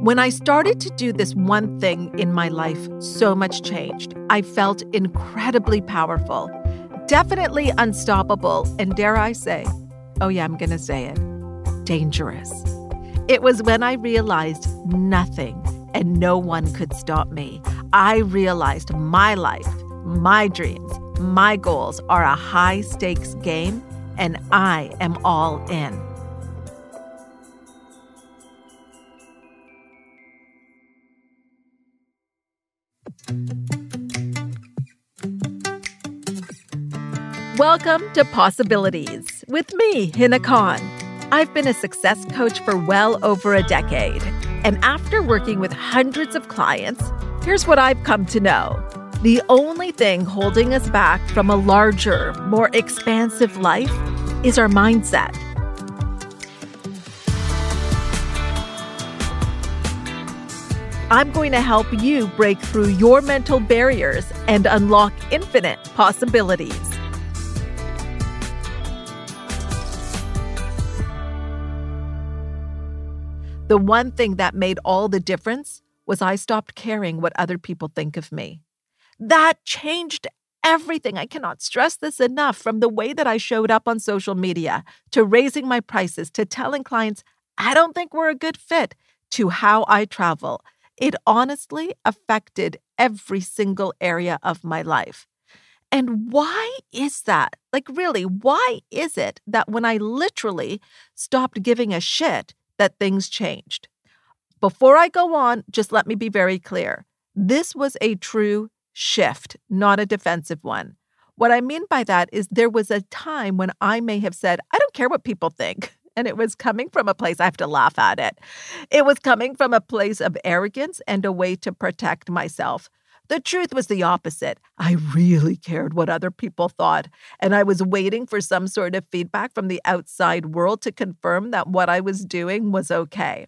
When I started to do this one thing in my life, so much changed. I felt incredibly powerful, definitely unstoppable, and dare I say, oh yeah, I'm going to say it, dangerous. It was when I realized nothing and no one could stop me. I realized my life, my dreams, my goals are a high stakes game, and I am all in. Welcome to Possibilities with me, Hina Khan. I've been a success coach for well over a decade. And after working with hundreds of clients, here's what I've come to know. The only thing holding us back from a larger, more expansive life is our mindset. I'm going to help you break through your mental barriers and unlock infinite possibilities. The one thing that made all the difference was I stopped caring what other people think of me. That changed everything. I cannot stress this enough from the way that I showed up on social media to raising my prices to telling clients, I don't think we're a good fit, to how I travel. It honestly affected every single area of my life. And why is that? Like, really, why is it that when I literally stopped giving a shit, that things changed. Before I go on, just let me be very clear. This was a true shift, not a defensive one. What I mean by that is there was a time when I may have said, I don't care what people think. And it was coming from a place, I have to laugh at it. It was coming from a place of arrogance and a way to protect myself. The truth was the opposite. I really cared what other people thought, and I was waiting for some sort of feedback from the outside world to confirm that what I was doing was okay.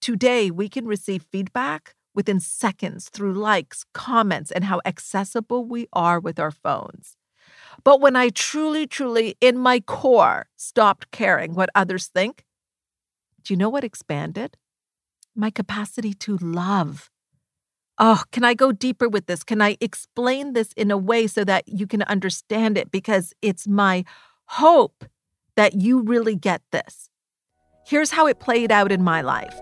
Today, we can receive feedback within seconds through likes, comments, and how accessible we are with our phones. But when I truly, truly, in my core, stopped caring what others think, do you know what expanded? My capacity to love Oh, can I go deeper with this? Can I explain this in a way so that you can understand it? Because it's my hope that you really get this. Here's how it played out in my life.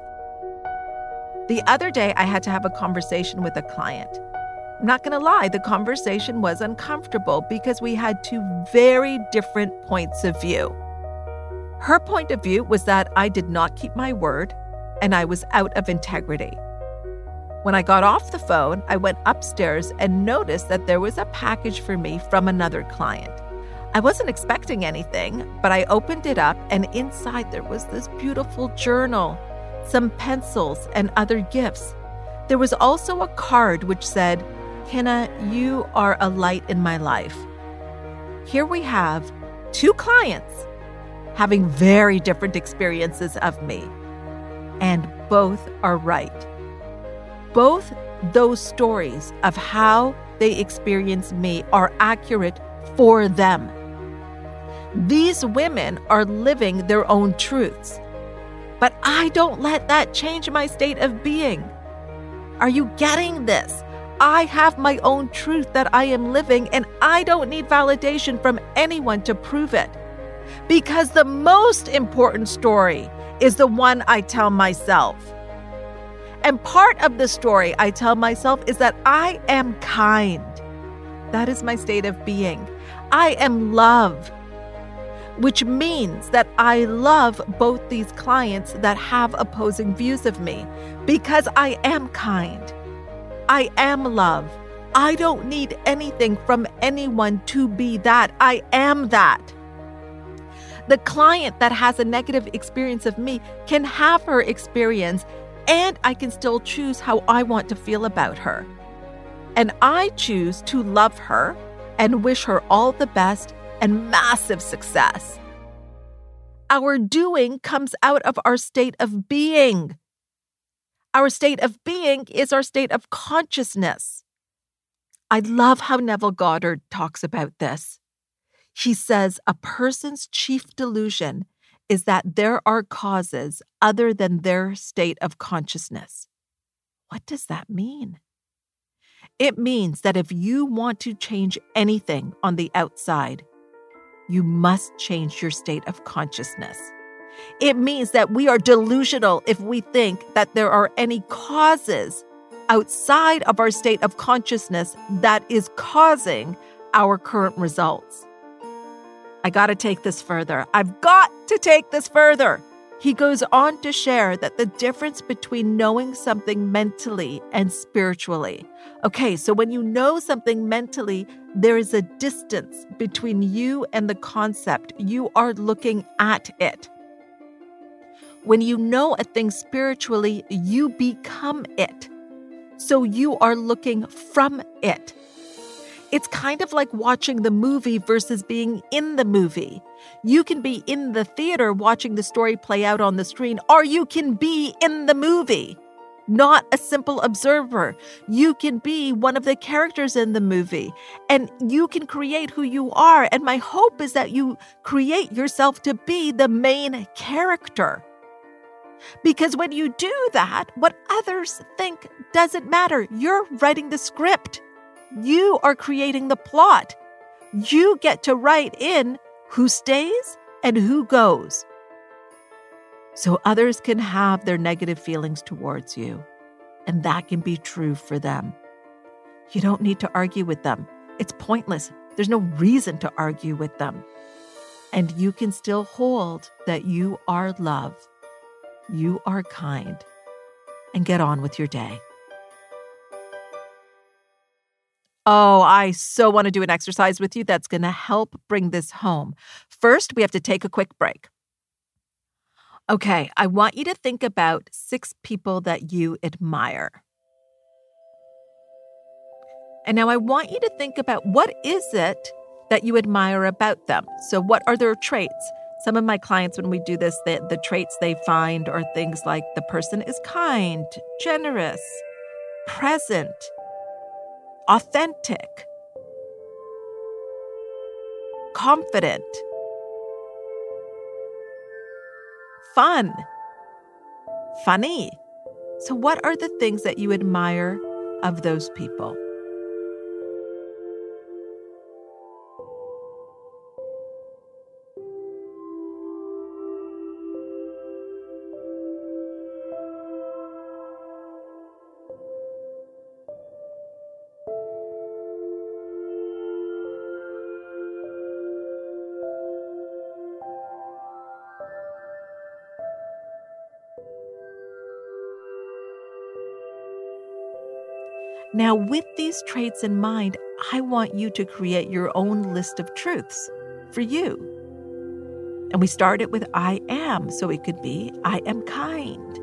The other day, I had to have a conversation with a client. I'm not going to lie, the conversation was uncomfortable because we had two very different points of view. Her point of view was that I did not keep my word and I was out of integrity. When I got off the phone, I went upstairs and noticed that there was a package for me from another client. I wasn't expecting anything, but I opened it up, and inside there was this beautiful journal, some pencils, and other gifts. There was also a card which said, Hina, you are a light in my life. Here we have two clients having very different experiences of me, and both are right both those stories of how they experience me are accurate for them. These women are living their own truths. But I don't let that change my state of being. Are you getting this? I have my own truth that I am living, and I don't need validation from anyone to prove it. Because the most important story is the one I tell myself. And part of the story I tell myself is that I am kind. That is my state of being. I am love, which means that I love both these clients that have opposing views of me because I am kind. I am love. I don't need anything from anyone to be that. I am that. The client that has a negative experience of me can have her experience and I can still choose how I want to feel about her. And I choose to love her and wish her all the best and massive success. Our doing comes out of our state of being. Our state of being is our state of consciousness. I love how Neville Goddard talks about this. He says a person's chief delusion is that there are causes other than their state of consciousness. What does that mean? It means that if you want to change anything on the outside, you must change your state of consciousness. It means that we are delusional if we think that there are any causes outside of our state of consciousness that is causing our current results. I got to take this further. I've got to take this further. He goes on to share that the difference between knowing something mentally and spiritually. Okay, so when you know something mentally, there is a distance between you and the concept. You are looking at it. When you know a thing spiritually, you become it. So you are looking from it. It's kind of like watching the movie versus being in the movie. You can be in the theater watching the story play out on the screen, or you can be in the movie, not a simple observer. You can be one of the characters in the movie, and you can create who you are. And my hope is that you create yourself to be the main character. Because when you do that, what others think doesn't matter. You're writing the script. You are creating the plot. You get to write in who stays and who goes. So others can have their negative feelings towards you, and that can be true for them. You don't need to argue with them. It's pointless. There's no reason to argue with them. And you can still hold that you are love, you are kind, and get on with your day. Oh, I so want to do an exercise with you that's going to help bring this home. First, we have to take a quick break. Okay, I want you to think about six people that you admire. And now I want you to think about what is it that you admire about them? So, what are their traits? Some of my clients, when we do this, the, the traits they find are things like the person is kind, generous, present, authentic, confident, fun, funny. So, what are the things that you admire of those people? Now, with these traits in mind, I want you to create your own list of truths for you. And we start it with I am. So it could be I am kind.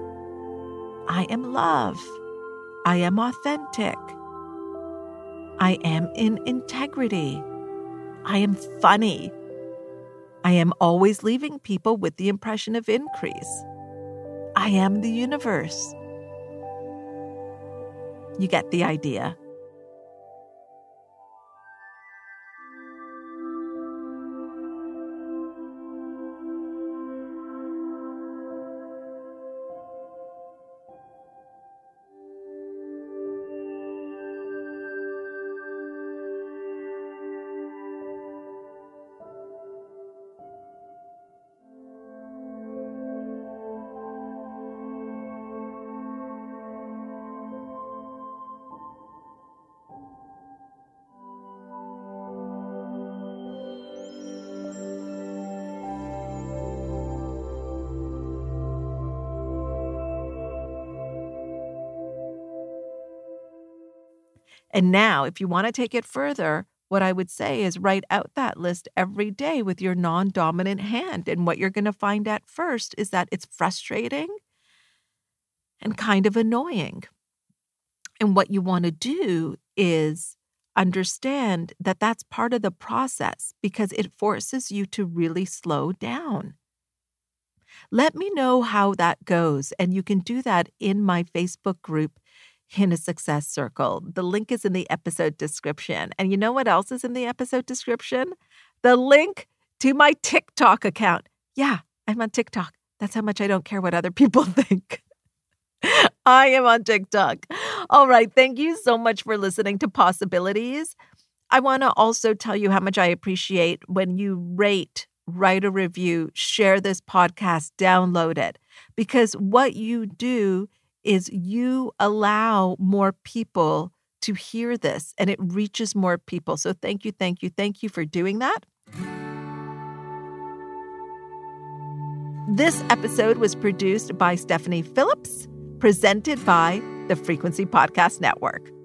I am love. I am authentic. I am in integrity. I am funny. I am always leaving people with the impression of increase. I am the universe. You get the idea. And now, if you want to take it further, what I would say is write out that list every day with your non dominant hand. And what you're going to find at first is that it's frustrating and kind of annoying. And what you want to do is understand that that's part of the process because it forces you to really slow down. Let me know how that goes. And you can do that in my Facebook group, in a success circle. The link is in the episode description. And you know what else is in the episode description? The link to my TikTok account. Yeah, I'm on TikTok. That's how much I don't care what other people think. I am on TikTok. All right. Thank you so much for listening to Possibilities. I want to also tell you how much I appreciate when you rate, write a review, share this podcast, download it, because what you do is you allow more people to hear this and it reaches more people. So thank you, thank you, thank you for doing that. This episode was produced by Stephanie Phillips, presented by the Frequency Podcast Network.